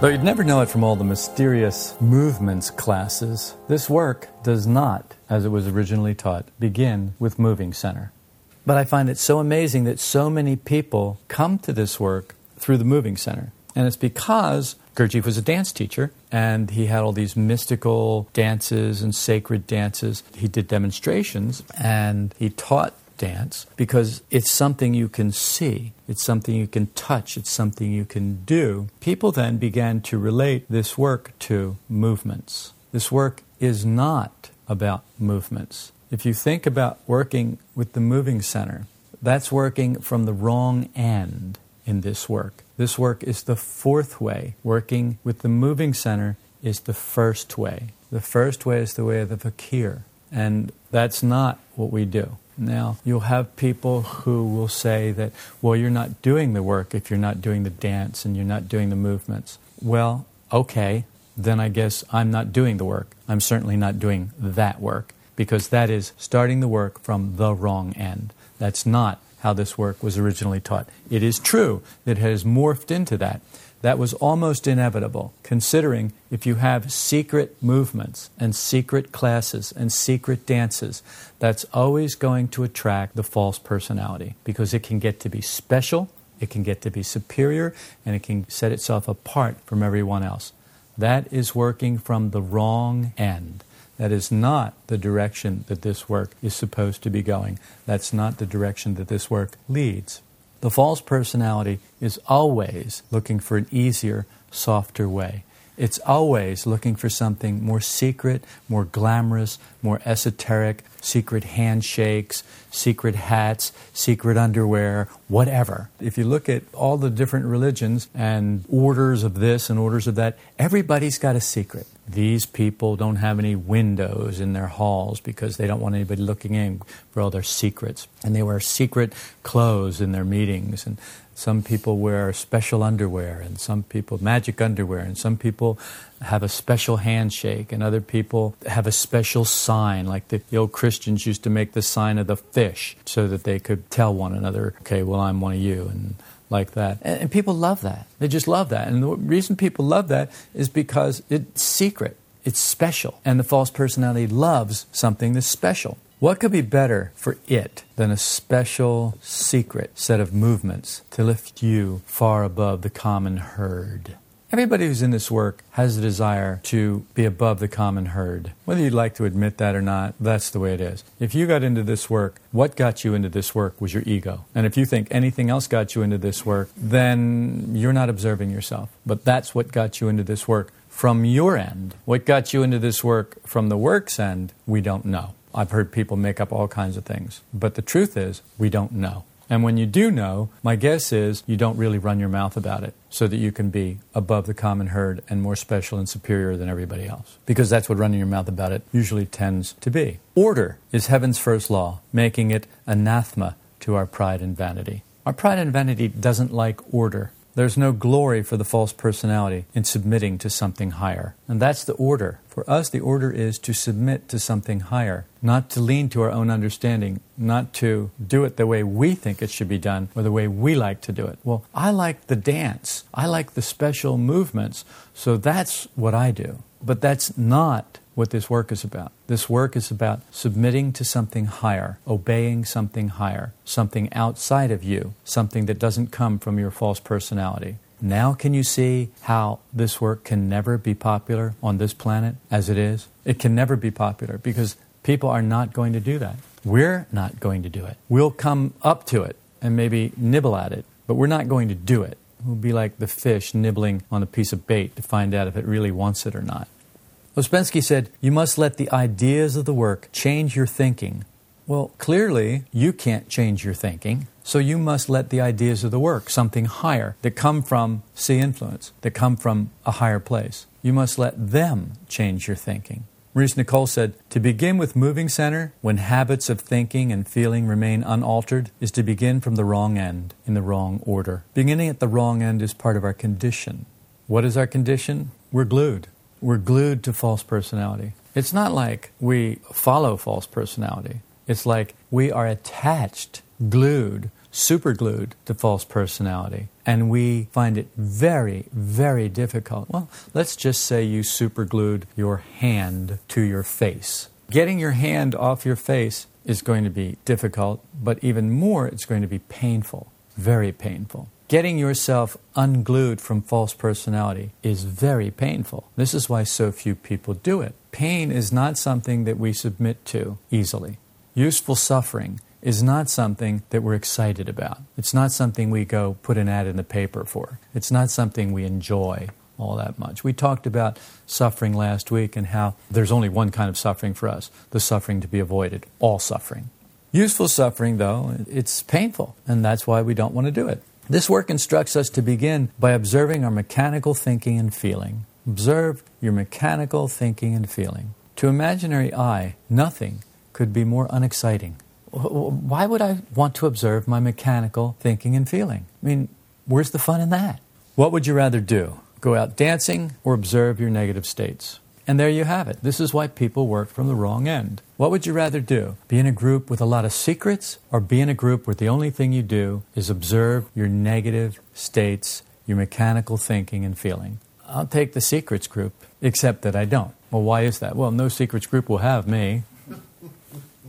Though you'd never know it from all the mysterious movements classes, this work does not, as it was originally taught, begin with moving center. But I find it so amazing that so many people come to this work through the moving center. And it's because Gurdjieff was a dance teacher and he had all these mystical dances and sacred dances. He did demonstrations and he taught dance because it's something you can see, it's something you can touch, it's something you can do. People then began to relate this work to movements. This work is not about movements. If you think about working with the moving center, that's working from the wrong end in this work. This work is the fourth way. Working with the moving center is the first way. The first way is the way of the fakir. And that's not what we do. Now, you'll have people who will say that, well, you're not doing the work if you're not doing the dance and you're not doing the movements. Well, okay, then I guess I'm not doing the work. I'm certainly not doing that work because that is starting the work from the wrong end. That's not how this work was originally taught. It is true that it has morphed into that that was almost inevitable, considering if you have secret movements and secret classes and secret dances, that's always going to attract the false personality because it can get to be special, it can get to be superior, and it can set itself apart from everyone else. That is working from the wrong end. That is not the direction that this work is supposed to be going. That's not the direction that this work leads. The false personality is always looking for an easier, softer way. It's always looking for something more secret, more glamorous, more esoteric, secret handshakes, secret hats, secret underwear, whatever. If you look at all the different religions and orders of this and orders of that, everybody's got a secret. These people don't have any windows in their halls because they don't want anybody looking in for all their secrets. And they wear secret clothes in their meetings. And some people wear special underwear, and some people magic underwear, and some people have a special handshake, and other people have a special sign, like the, the, old Christians used to make the sign of the fish so that they could tell one another, okay, well, I'm one of you, and like that. And, and people love that. They just love that. And the reason people love that is because it's secret, it's special, and the false personality loves something that's special. What could be better for it than a special, secret set of movements to lift you far above the common herd? Everybody who's in this work has a desire to be above the common herd. Whether you'd like to admit that or not, that's the way it is. If you got into this work, what got you into this work was your ego. And if you think anything else got you into this work, then you're not observing yourself. But that's what got you into this work from your end. What got you into this work from the work's end, we don't know. I've heard people make up all kinds of things. But the truth is, we don't know. And when you do know, my guess is you don't really run your mouth about it so that you can be above the common herd and more special and superior than everybody else. Because that's what running your mouth about it usually tends to be. Order is heaven's first law, making it anathema to our pride and vanity. Our pride and vanity doesn't like order. There's no glory for the false personality in submitting to something higher. And that's the order. For us, the order is to submit to something higher, not to lean to our own understanding, not to do it the way we think it should be done or the way we like to do it. Well, I like the dance, I like the special movements, so that's what I do. But that's not what this work is about. This work is about submitting to something higher, obeying something higher, something outside of you, something that doesn't come from your false personality. Now, can you see how this work can never be popular on this planet as it is? It can never be popular because people are not going to do that. We're not going to do it. We'll come up to it and maybe nibble at it, but we're not going to do it. We'll be like the fish nibbling on a piece of bait to find out if it really wants it or not. Ouspensky said, You must let the ideas of the work change your thinking Well, clearly, you can't change your thinking. So you must let the ideas of the work, something higher, that come from C influence, that come from a higher place, you must let them change your thinking. Maurice Nicoll said, To begin with moving center when habits of thinking and feeling remain unaltered is to begin from the wrong end, in the wrong order. Beginning at the wrong end is part of our condition. What is our condition? We're glued. We're glued to false personality. It's not like we follow false personality. It's like we are attached, glued, superglued to false personality. And we find it very, very difficult. Well, let's just say you superglued your hand to your face. Getting your hand off your face is going to be difficult, but even more, it's going to be painful, very painful. Getting yourself unglued from false personality is very painful. This is why so few people do it. Pain is not something that we submit to easily. Useful suffering is not something that we're excited about. It's not something we go put an ad in the paper for. It's not something we enjoy all that much. We talked about suffering last week and how there's only one kind of suffering for us the suffering to be avoided, all suffering. Useful suffering, though, it's painful, and that's why we don't want to do it. This work instructs us to begin by observing our mechanical thinking and feeling. Observe your mechanical thinking and feeling. To imaginary eye, nothing could be more unexciting. Why would I want to observe my mechanical thinking and feeling? I mean, where's the fun in that? What would you rather do? Go out dancing or observe your negative states? And there you have it. This is why people work from the wrong end. What would you rather do? Be in a group with a lot of secrets or be in a group where the only thing you do is observe your negative states, your mechanical thinking and feeling? I'll take the secrets group, except that I don't. Well, why is that? Well, no secrets group will have me.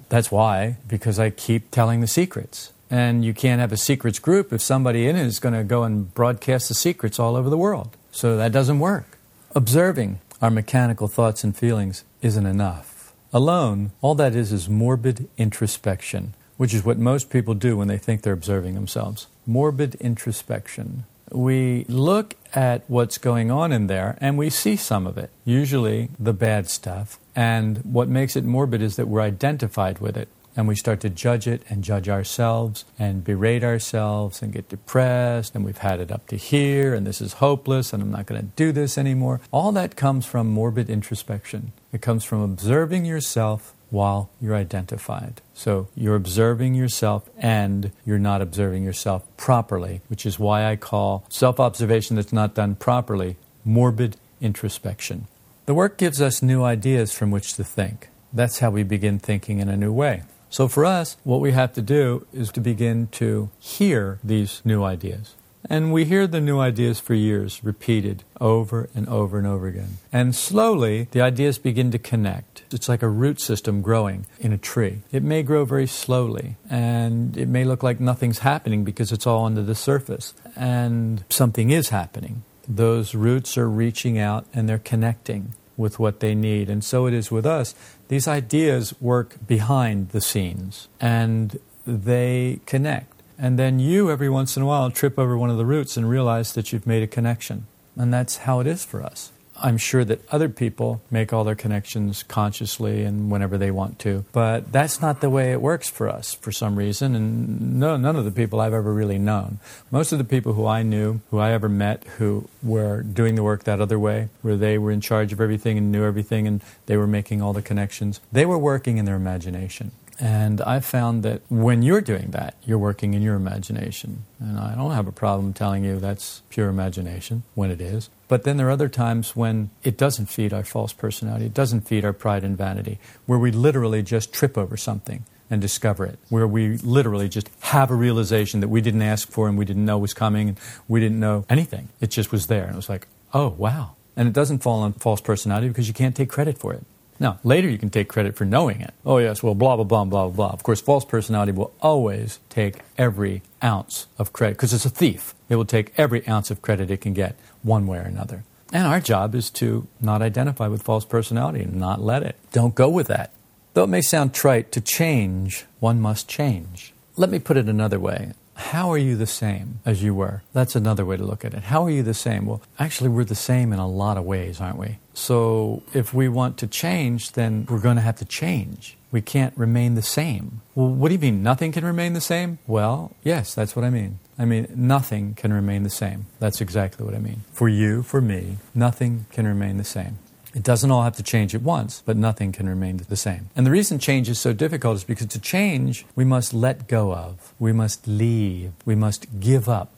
That's why, because I keep telling the secrets. And you can't have a secrets group if somebody in it is going to go and broadcast the secrets all over the world. So that doesn't work. Observing our mechanical thoughts and feelings isn't enough. Alone, all that is is morbid introspection, which is what most people do when they think they're observing themselves. Morbid introspection. We look at what's going on in there and we see some of it, usually the bad stuff. And what makes it morbid is that we're identified with it. And we start to judge it and judge ourselves and berate ourselves and get depressed. And we've had it up to here and this is hopeless and I'm not going to do this anymore. All that comes from morbid introspection. It comes from observing yourself while you're identified. So you're observing yourself and you're not observing yourself properly, which is why I call self observation that's not done properly morbid introspection. The work gives us new ideas from which to think. That's how we begin thinking in a new way. So for us, what we have to do is to begin to hear these new ideas. And we hear the new ideas for years, repeated over and over and over again. And slowly, the ideas begin to connect. It's like a root system growing in a tree. It may grow very slowly, and it may look like nothing's happening because it's all under the surface. And something is happening. Those roots are reaching out and they're connecting with what they need. And so it is with us. These ideas work behind the scenes and they connect. And then you, every once in a while, trip over one of the roots and realize that you've made a connection. And that's how it is for us. I'm sure that other people make all their connections consciously and whenever they want to, but that's not the way it works for us for some reason. And no, none of the people I've ever really known, most of the people who I knew, who I ever met, who were doing the work that other way, where they were in charge of everything and knew everything and they were making all the connections, they were working in their imagination. And I found that when you're doing that, you're working in your imagination. And I don't have a problem telling you that's pure imagination when it is. But then there are other times when it doesn't feed our false personality, it doesn't feed our pride and vanity, where we literally just trip over something and discover it, where we literally just have a realization that we didn't ask for and we didn't know was coming and we didn't know anything. It just was there. And it was like, oh, wow. And it doesn't fall on false personality because you can't take credit for it. Now, later you can take credit for knowing it. Oh, yes, well, blah, blah, blah, blah, blah. Of course, false personality will always take every ounce of credit because it's a thief. It will take every ounce of credit it can get one way or another. And our job is to not identify with false personality and not let it. Don't go with that. Though it may sound trite, to change, one must change. Let me put it another way. How are you the same as you were? That's another way to look at it. How are you the same? Well, actually, we're the same in a lot of ways, aren't we? So if we want to change, then we're going to have to change. We can't remain the same. Well, what do you mean? Nothing can remain the same? Well, yes, that's what I mean. I mean, nothing can remain the same. That's exactly what I mean. For you, for me, nothing can remain the same. It doesn't all have to change at once, but nothing can remain the same. And the reason change is so difficult is because to change, we must let go of, we must leave, we must give up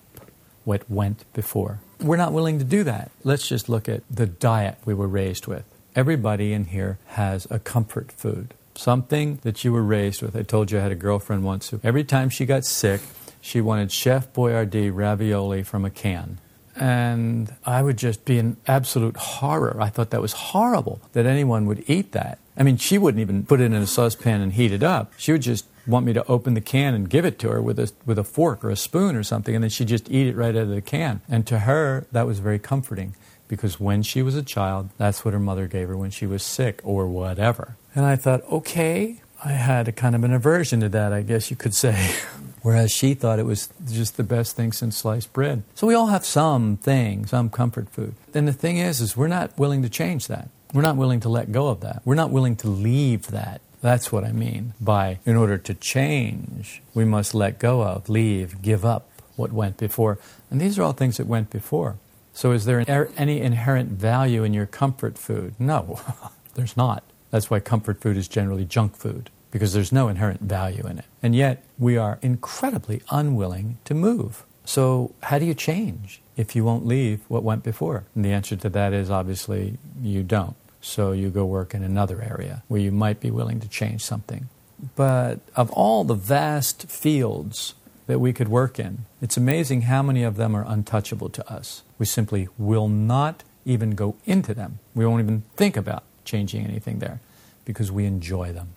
what went before. We're not willing to do that. Let's just look at the diet we were raised with. Everybody in here has a comfort food, something that you were raised with. I told you I had a girlfriend once who, every time she got sick, she wanted Chef Boyardee ravioli from a can. And I would just be in absolute horror. I thought that was horrible that anyone would eat that. I mean, she wouldn't even put it in a saucepan and heat it up. She would just want me to open the can and give it to her with a, with a fork or a spoon or something, and then she'd just eat it right out of the can. And to her, that was very comforting because when she was a child, that's what her mother gave her when she was sick or whatever. And I thought, okay, I had a kind of an aversion to that, I guess you could say. Whereas she thought it was just the best thing since sliced bread. So we all have some thing, some comfort food. And the thing is, is we're not willing to change that. We're not willing to let go of that. We're not willing to leave that. That's what I mean by in order to change, we must let go of, leave, give up what went before. And these are all things that went before. So is there er, any inherent value in your comfort food? No, there's not. That's why comfort food is generally junk food because there's no inherent value in it. And yet, we are incredibly unwilling to move. So, how do you change if you won't leave what went before? And the answer to that is obviously you don't. So, you go work in another area where you might be willing to change something. But of all the vast fields that we could work in, it's amazing how many of them are untouchable to us. We simply will not even go into them. We won't even think about changing anything there because we enjoy them.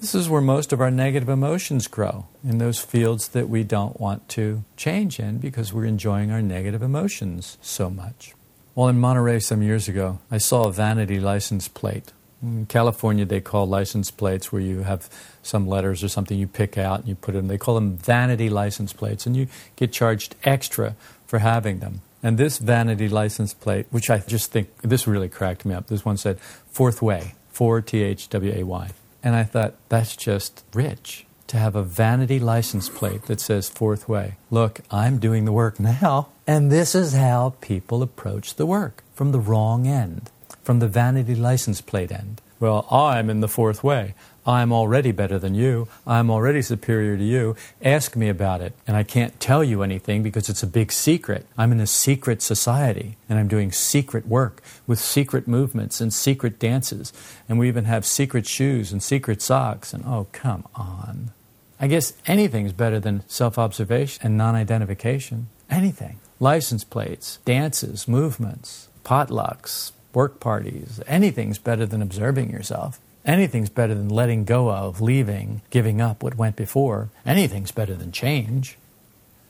This is where most of our negative emotions grow, in those fields that we don't want to change in because we're enjoying our negative emotions so much. Well, in Monterey some years ago, I saw a vanity license plate. In California, they call license plates where you have some letters or something you pick out and you put in. They call them vanity license plates, and you get charged extra for having them. And this vanity license plate, which I just think this really cracked me up. This one said Fourth Way, 4 T H W A Y. And I thought, that's just rich to have a vanity license plate that says Fourth Way. Look, I'm doing the work now. And this is how people approach the work from the wrong end, from the vanity license plate end. Well, I'm in the fourth way. I'm already better than you. I'm already superior to you. Ask me about it. And I can't tell you anything because it's a big secret. I'm in a secret society and I'm doing secret work with secret movements and secret dances. And we even have secret shoes and secret socks. And oh, come on. I guess anything's better than self observation and non identification. Anything. License plates, dances, movements, potlucks, work parties. Anything's better than observing yourself. Anything's better than letting go of, leaving, giving up what went before. Anything's better than change.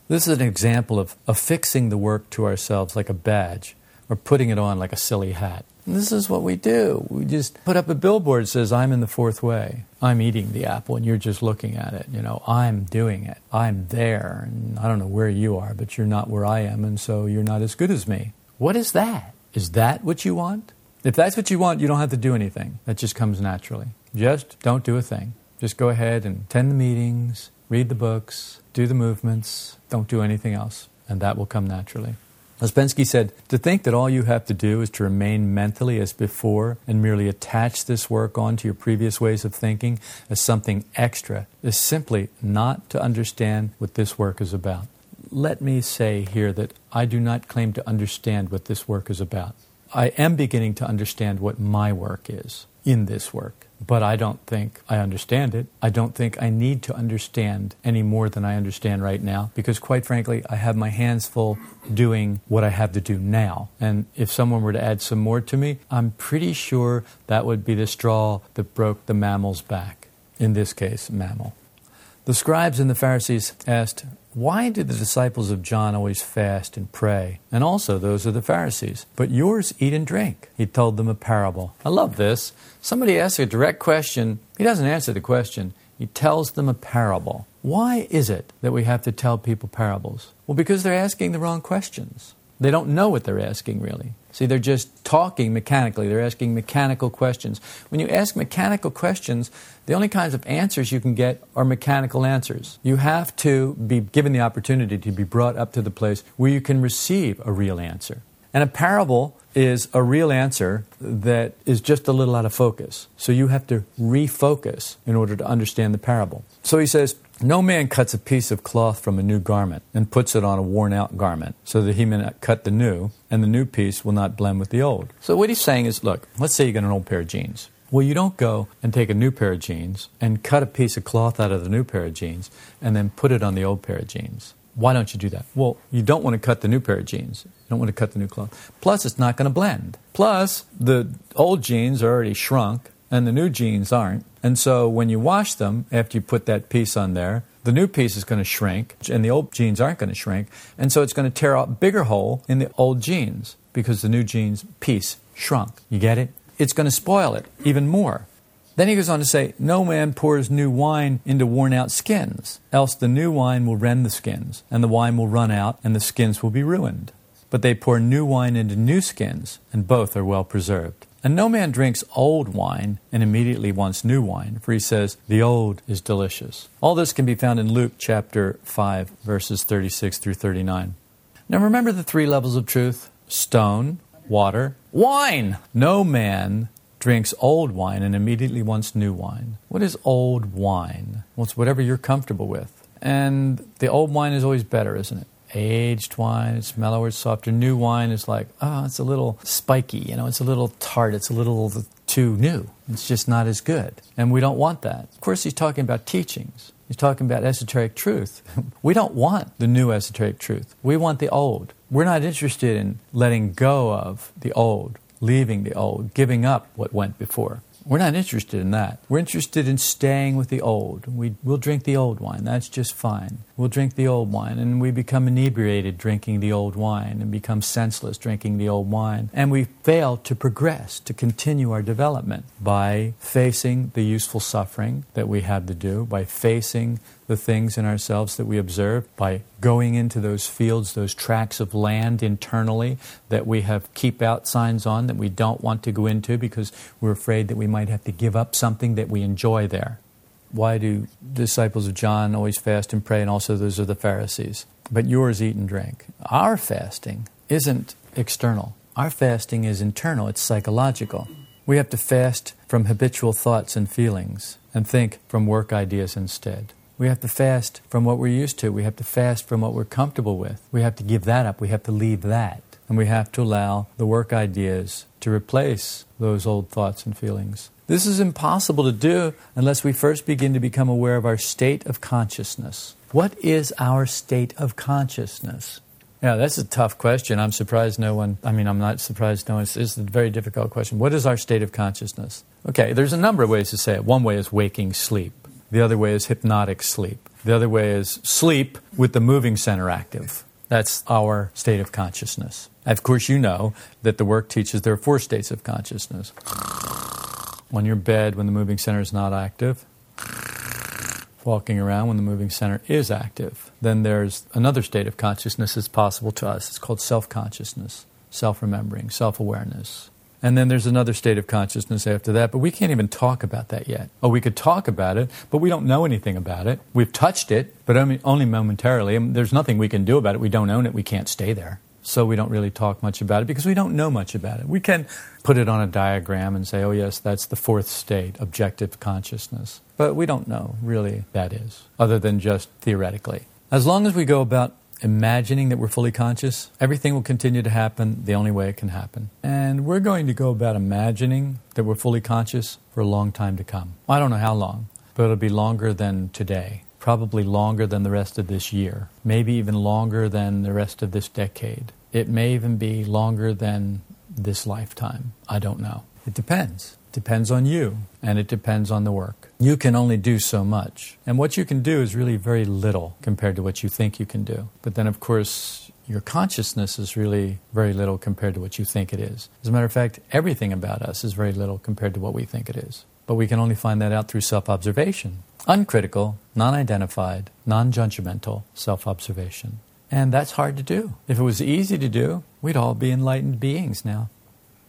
This is an example of affixing the work to ourselves like a badge or putting it on like a silly hat. And this is what we do. We just put up a billboard that says, I'm in the fourth way. I'm eating the apple and you're just looking at it. You know, I'm doing it. I'm there. And I don't know where you are, but you're not where I am, and so you're not as good as me. What is that? Is that what you want? If that's what you want, you don't have to do anything. That just comes naturally. Just don't do a thing. Just go ahead and attend the meetings, read the books, do the movements, don't do anything else, and that will come naturally. Ouspensky said, To think that all you have to do is to remain mentally as before and merely attach this work onto your previous ways of thinking as something extra is simply not to understand what this work is about. Let me say here that I do not claim to understand what this work is about. I am beginning to understand what my work is in this work, but I don't think I understand it. I don't think I need to understand any more than I understand right now because, quite frankly, I have my hands full doing what I have to do now. And if someone were to add some more to me, I'm pretty sure that would be the straw that broke the mammal's back. In this case, mammal. The scribes and the Pharisees asked, Why do the disciples of John always fast and pray? And also those of the Pharisees. But yours eat and drink. He told them a parable. I love this. Somebody asks a direct question. He doesn't answer the question. He tells them a parable. Why is it that we have to tell people parables? Well, because they're asking the wrong questions. They don't know what they're asking, really. See, they're just talking mechanically. They're asking mechanical questions. When you ask mechanical questions, the only kinds of answers you can get are mechanical answers. You have to be given the opportunity to be brought up to the place where you can receive a real answer. And a parable is a real answer that is just a little out of focus. So you have to refocus in order to understand the parable. So he says, No man cuts a piece of cloth from a new garment and puts it on a worn out garment, so that he may not cut the new, and the new piece will not blend with the old. So what he's saying is, look, let's say you got an old pair of jeans. Well, you don't go and take a new pair of jeans and cut a piece of cloth out of the new pair of jeans and then put it on the old pair of jeans. Why don't you do that? Well, you don't want to cut the new pair of jeans. You don't want to cut the new cloth. Plus, it's not going to blend. Plus, the old jeans are already shrunk and the new jeans aren't. And so when you wash them, after you put that piece on there, the new piece is going to shrink and the old jeans aren't going to shrink. And so it's going to tear out bigger hole in the old jeans because the new jeans piece shrunk. You get it? It's going to spoil it even more. Then he goes on to say, No man pours new wine into worn out skins, else the new wine will rend the skins, and the wine will run out, and the skins will be ruined. But they pour new wine into new skins, and both are well preserved. And no man drinks old wine and immediately wants new wine, for he says, The old is delicious. All this can be found in Luke chapter 5, verses 36 through 39. Now remember the three levels of truth stone, water, wine. No man drinks old wine and immediately wants new wine. What is old wine? Well, it's whatever you're comfortable with. And the old wine is always better, isn't it? Aged wine, it's mellower, it's softer. New wine is like, oh, it's a little spiky, you know, it's a little tart, it's a little too new. It's just not as good. And we don't want that. Of course, he's talking about teachings. He's talking about esoteric truth. we don't want the new esoteric truth. We want the old. We're not interested in letting go of the old leaving the old, giving up what went before. We're not interested in that. We're interested in staying with the old. We, we'll drink the old wine. That's just fine. We'll drink the old wine, and we become inebriated drinking the old wine, and become senseless drinking the old wine. And we fail to progress, to continue our development by facing the useful suffering that we had to do, by facing the things in ourselves that we observe by going into those fields, those tracts of land internally that we have keep out signs on that we don't want to go into because we're afraid that we might have to give up something that we enjoy there. Why do disciples of John always fast and pray, and also those are the Pharisees? But yours eat and drink. Our fasting isn't external. Our fasting is internal, it's psychological. We have to fast from habitual thoughts and feelings and think from work ideas instead. We have to fast from what we're used to. We have to fast from what we're comfortable with. We have to give that up. We have to leave that. And we have to allow the work ideas to replace those old thoughts and feelings. This is impossible to do unless we first begin to become aware of our state of consciousness. What is our state of consciousness? Yeah, that's a tough question. I'm surprised no one, I mean, I'm not surprised no one, it's, it's a very difficult question. What is our state of consciousness? Okay, there's a number of ways to say it. One way is waking sleep. The other way is hypnotic sleep. The other way is sleep with the moving center active. That's our state of consciousness. Of course, you know that the work teaches there are four states of consciousness. On your bed when the moving center is not active, walking around when the moving center is active. Then there's another state of consciousness that's possible to us. It's called self consciousness, self remembering, self awareness. And then there's another state of consciousness after that, but we can't even talk about that yet. Oh, we could talk about it, but we don't know anything about it. We've touched it, but only, only momentarily. And there's nothing we can do about it. We don't own it. We can't stay there. So we don't really talk much about it because we don't know much about it. We can put it on a diagram and say, oh, yes, that's the fourth state, objective consciousness. But we don't know really that is, other than just theoretically. As long as we go about imagining that we're fully conscious, everything will continue to happen the only way it can happen. And we're going to go about imagining that we're fully conscious for a long time to come. I don't know how long, but it'll be longer than today. Probably longer than the rest of this year. Maybe even longer than the rest of this decade. It may even be longer than this lifetime. I don't know. It depends depends on you and it depends on the work. You can only do so much. And what you can do is really very little compared to what you think you can do. But then, of course, your consciousness is really very little compared to what you think it is. As a matter of fact, everything about us is very little compared to what we think it is. But we can only find that out through self observation. Uncritical, non identified, non judgmental self observation. And that's hard to do. If it was easy to do, we'd all be enlightened beings now.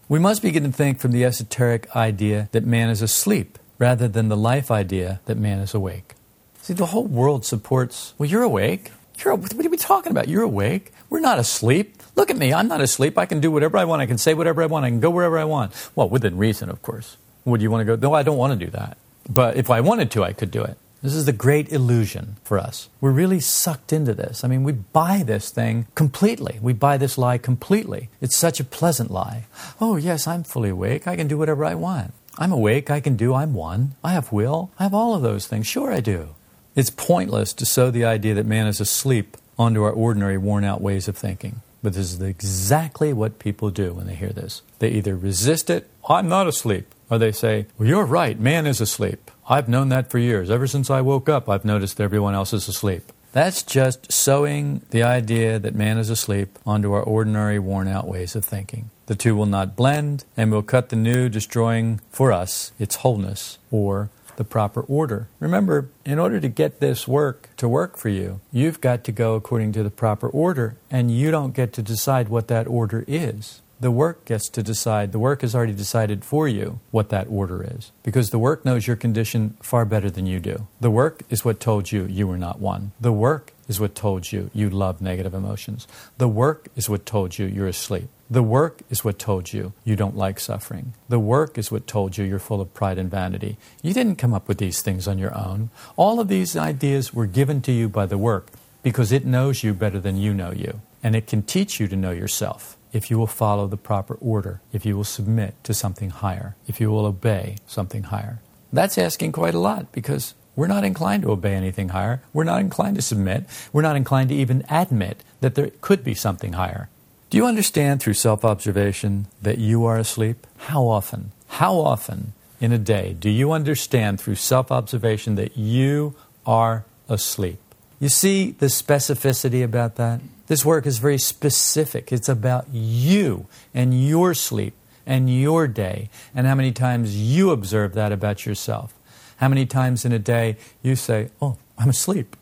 We must begin to think from the esoteric idea that man is asleep rather than the life idea that man is awake. See, the whole world supports, well, you're awake. You're, what are we talking about? You're awake. We're not asleep. Look at me. I'm not asleep. I can do whatever I want. I can say whatever I want. I can go wherever I want. Well, within reason, of course. Would you want to go? No, I don't want to do that. But if I wanted to, I could do it. This is the great illusion for us. We're really sucked into this. I mean, we buy this thing completely. We buy this lie completely. It's such a pleasant lie. Oh, yes, I'm fully awake. I can do whatever I want. I'm awake. I can do. I'm one. I have will. I have all of those things. Sure, I do. It's pointless to sow the idea that man is asleep onto our ordinary, worn out ways of thinking. But this is exactly what people do when they hear this. They either resist it, I'm not asleep, or they say, Well, you're right, man is asleep. I've known that for years. Ever since I woke up, I've noticed everyone else is asleep. That's just sowing the idea that man is asleep onto our ordinary, worn out ways of thinking. The two will not blend and will cut the new, destroying for us its wholeness or the proper order. Remember, in order to get this work to work for you, you've got to go according to the proper order, and you don't get to decide what that order is the work gets to decide. The work has already decided for you what that order is. Because the work knows your condition far better than you do. The work is what told you you were not one. The work is what told you you love negative emotions. The work is what told you you're asleep. The work is what told you you don't like suffering. The work is what told you you're full of pride and vanity. You didn't come up with these things on your own. All of these ideas were given to you by the work because it knows you better than you know you. And it can teach you to know yourself if you will follow the proper order, if you will submit to something higher, if you will obey something higher. That's asking quite a lot because we're not inclined to obey anything higher. We're not inclined to submit. We're not inclined to even admit that there could be something higher. Do you understand through self observation that you are asleep? How often? How often in a day do you understand through self observation that you are asleep? You see the specificity about that? This work is very specific. It's about you and your sleep and your day and how many times you observe that about yourself. How many times in a day you say, Oh, I'm asleep.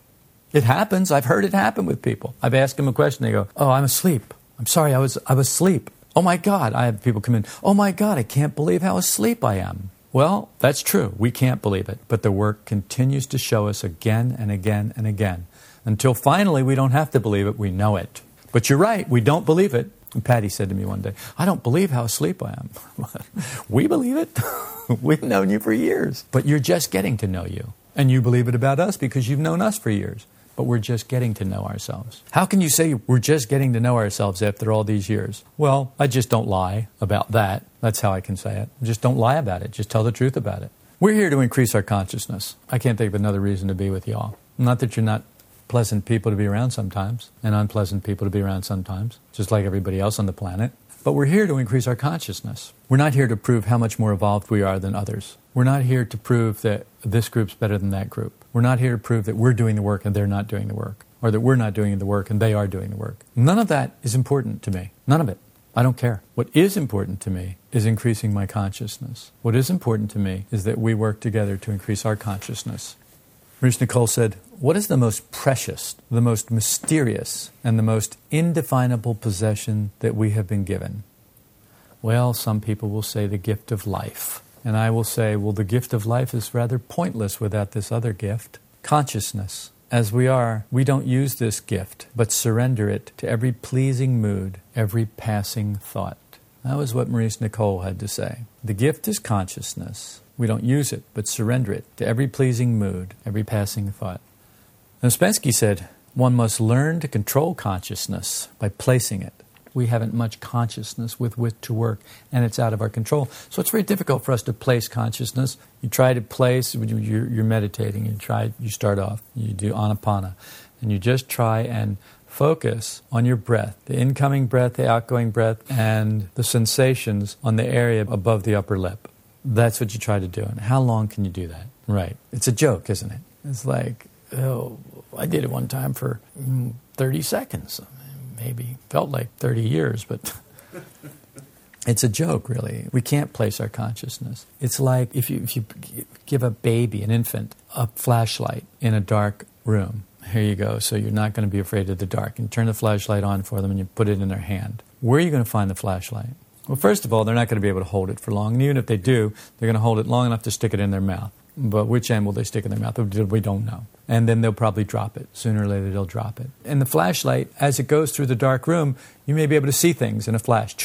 It happens. I've heard it happen with people. I've asked them a question. They go, Oh, I'm asleep. I'm sorry, I was, I was asleep. Oh my God. I have people come in, Oh my God, I can't believe how asleep I am. Well, that's true. We can't believe it. But the work continues to show us again and again and again until finally we don't have to believe it, we know it. But you're right, we don't believe it. And Patty said to me one day, I don't believe how asleep I am. we believe it. We've known you for years. But you're just getting to know you. And you believe it about us because you've known us for years. But we're just getting to know ourselves. How can you say we're just getting to know ourselves after all these years? Well, I just don't lie about that. That's how I can say it. Just don't lie about it. Just tell the truth about it. We're here to increase our consciousness. I can't think of another reason to be with y'all. Not that you're not pleasant people to be around sometimes and unpleasant people to be around sometimes, just like everybody else on the planet. But we're here to increase our consciousness. We're not here to prove how much more evolved we are than others. We're not here to prove that this group's better than that group. We're not here to prove that we're doing the work and they're not doing the work, or that we're not doing the work and they are doing the work. None of that is important to me. None of it. I don't care. What is important to me is increasing my consciousness. What is important to me is that we work together to increase our consciousness. Maurice Nicoll said, What is the most precious, the most mysterious, and the most indefinable possession that we have been given? Well, some people will say the gift of life. And I will say, well, the gift of life is rather pointless without this other gift consciousness. As we are, we don't use this gift, but surrender it to every pleasing mood, every passing thought. That was what Maurice Nicoll had to say. The gift is consciousness. We don't use it, but surrender it to every pleasing mood, every passing thought. And Ouspensky said, one must learn to control consciousness by placing it. We haven't much consciousness with which to work, and it's out of our control. So it's very difficult for us to place consciousness. You try to place, you're, meditating, you try, you start off, you do anapana, and you just try and focus on your breath, the incoming breath, the outgoing breath, and the sensations on the area above the upper lip. That's what you try to do. And how long can you do that? Right. It's a joke, isn't it? It's like, oh, I did it one time for mm, 30 seconds. Maybe felt like 30 years, but It's a joke, really. We can't place our consciousness. It's like if you, if you give a baby, an infant, a flashlight in a dark room. Here you go. So you're not going to be afraid of the dark. And turn the flashlight on for them and you put it in their hand. Where are you going to find the flashlight? Well, first of all, they're not going to be able to hold it for long. And even if they do, they're going to hold it long enough to stick it in their mouth. But which end will they stick in their mouth? We don't know. And then they'll probably drop it. Sooner or later, they'll drop it. And the flashlight, as it goes through the dark room, you may be able to see things in a flash.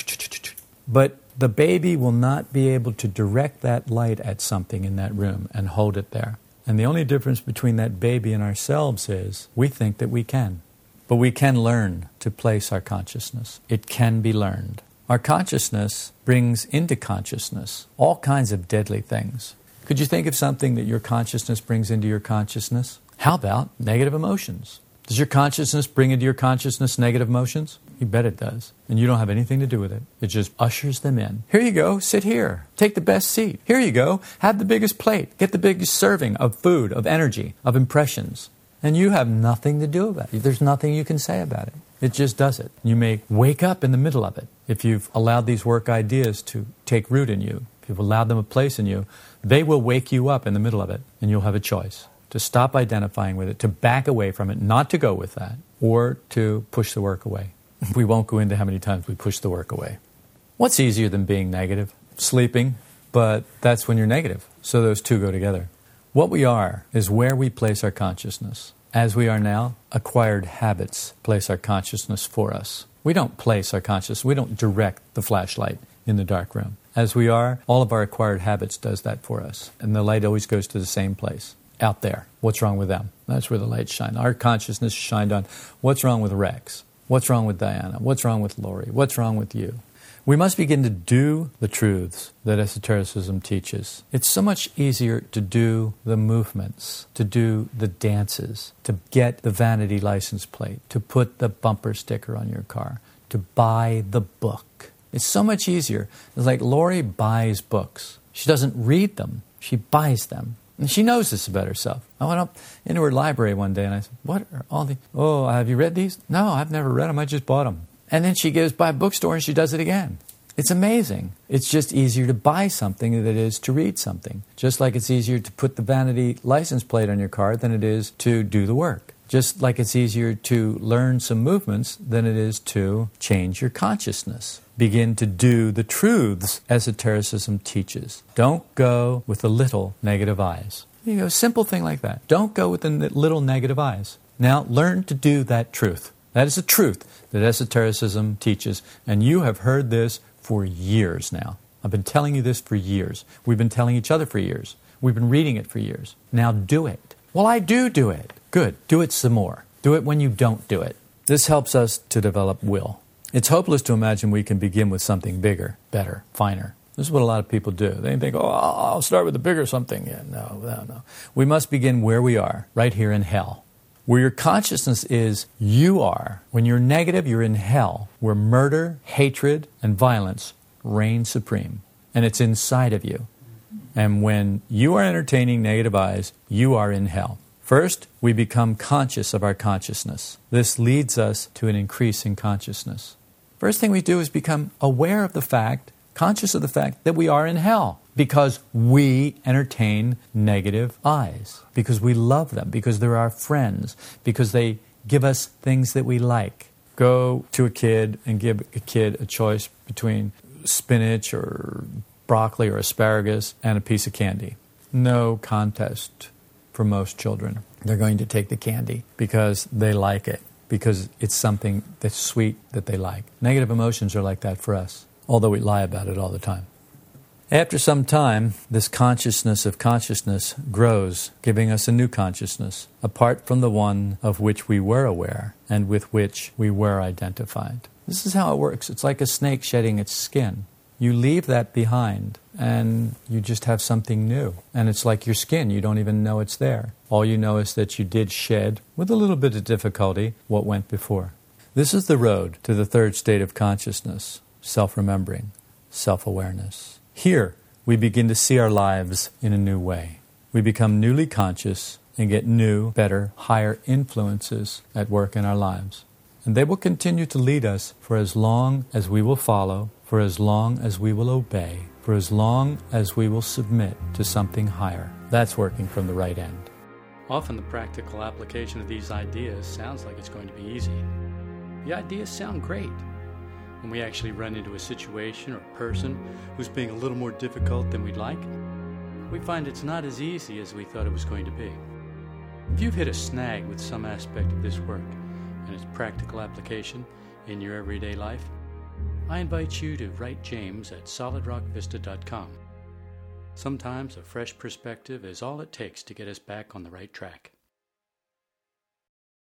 But the baby will not be able to direct that light at something in that room and hold it there. And the only difference between that baby and ourselves is we think that we can. But we can learn to place our consciousness. It can be learned. Our consciousness brings into consciousness all kinds of deadly things. Could you think of something that your consciousness brings into your consciousness? How about negative emotions? Does your consciousness bring into your consciousness negative emotions? You bet it does. And you don't have anything to do with it. It just ushers them in. Here you go, sit here. Take the best seat. Here you go, have the biggest plate. Get the biggest serving of food, of energy, of impressions. And you have nothing to do about it. There's nothing you can say about it. It just does it. You may wake up in the middle of it if you've allowed these work ideas to take root in you. If you've allowed them a place in you, they will wake you up in the middle of it, and you'll have a choice to stop identifying with it, to back away from it, not to go with that, or to push the work away. we won't go into how many times we push the work away. What's easier than being negative? Sleeping, but that's when you're negative. So those two go together. What we are is where we place our consciousness. As we are now, acquired habits place our consciousness for us. We don't place our consciousness, we don't direct the flashlight in the dark room. As we are, all of our acquired habits does that for us. And the light always goes to the same place, out there. What's wrong with them? That's where the light shines. Our consciousness shined on what's wrong with Rex? What's wrong with Diana? What's wrong with Lori? What's wrong with you? We must begin to do the truths that esotericism teaches. It's so much easier to do the movements, to do the dances, to get the vanity license plate, to put the bumper sticker on your car, to buy the book. It's so much easier. It's like Lori buys books. She doesn't read them, she buys them. And she knows this about herself. I went up into her library one day and I said, What are all these? Oh, have you read these? No, I've never read them. I just bought them. And then she goes by a bookstore and she does it again. It's amazing. It's just easier to buy something than it is to read something. Just like it's easier to put the vanity license plate on your car than it is to do the work. Just like it's easier to learn some movements than it is to change your consciousness. Begin to do the truths esotericism teaches. Don't go with the little negative I's. You go, simple thing like that. Don't go with the little negative I's. Now learn to do that truth. That is the truth that esotericism teaches. And you have heard this for years now. I've been telling you this for years. We've been telling each other for years. We've been reading it for years. Now do it. Well, I do do it. Good. Do it some more. Do it when you don't do it. This helps us to develop will. It's hopeless to imagine we can begin with something bigger, better, finer. This is what a lot of people do. They think, oh, I'll start with a bigger something. Yeah, no, no, no. We must begin where we are, right here in hell. Where your consciousness is, you are. When you're negative, you're in hell, where murder, hatred, and violence reign supreme. And it's inside of you. And when you are entertaining negative I's, you are in hell. First, we become conscious of our consciousness. This leads us to an increase in consciousness. First thing we do is become aware of the fact, conscious of the fact that we are in hell because we entertain negative I's, because we love them, because they're our friends, because they give us things that we like. Go to a kid and give a kid a choice between spinach or broccoli or asparagus and a piece of candy. No contest for most children. They're going to take the candy because they like it, because it's something that's sweet that they like. Negative emotions are like that for us, although we lie about it all the time. After some time, this consciousness of consciousness grows, giving us a new consciousness, apart from the one of which we were aware and with which we were identified. This is how it works. It's like a snake shedding its skin. You leave that behind and you just have something new. And it's like your skin, you don't even know it's there. All you know is that you did shed, with a little bit of difficulty, what went before. This is the road to the third state of consciousness self remembering, self awareness. Here, we begin to see our lives in a new way. We become newly conscious and get new, better, higher influences at work in our lives. And they will continue to lead us for as long as we will follow, for as long as we will obey, for as long as we will submit to something higher. That's working from the right end. Often the practical application of these ideas sounds like it's going to be easy. The ideas sound great. When we actually run into a situation or person who's being a little more difficult than we'd like, we find it's not as easy as we thought it was going to be. If you've hit a snag with some aspect of this work and its practical application in your everyday life, I invite you to write James at solidrockvista.com. Sometimes a fresh perspective is all it takes to get us back on the right track.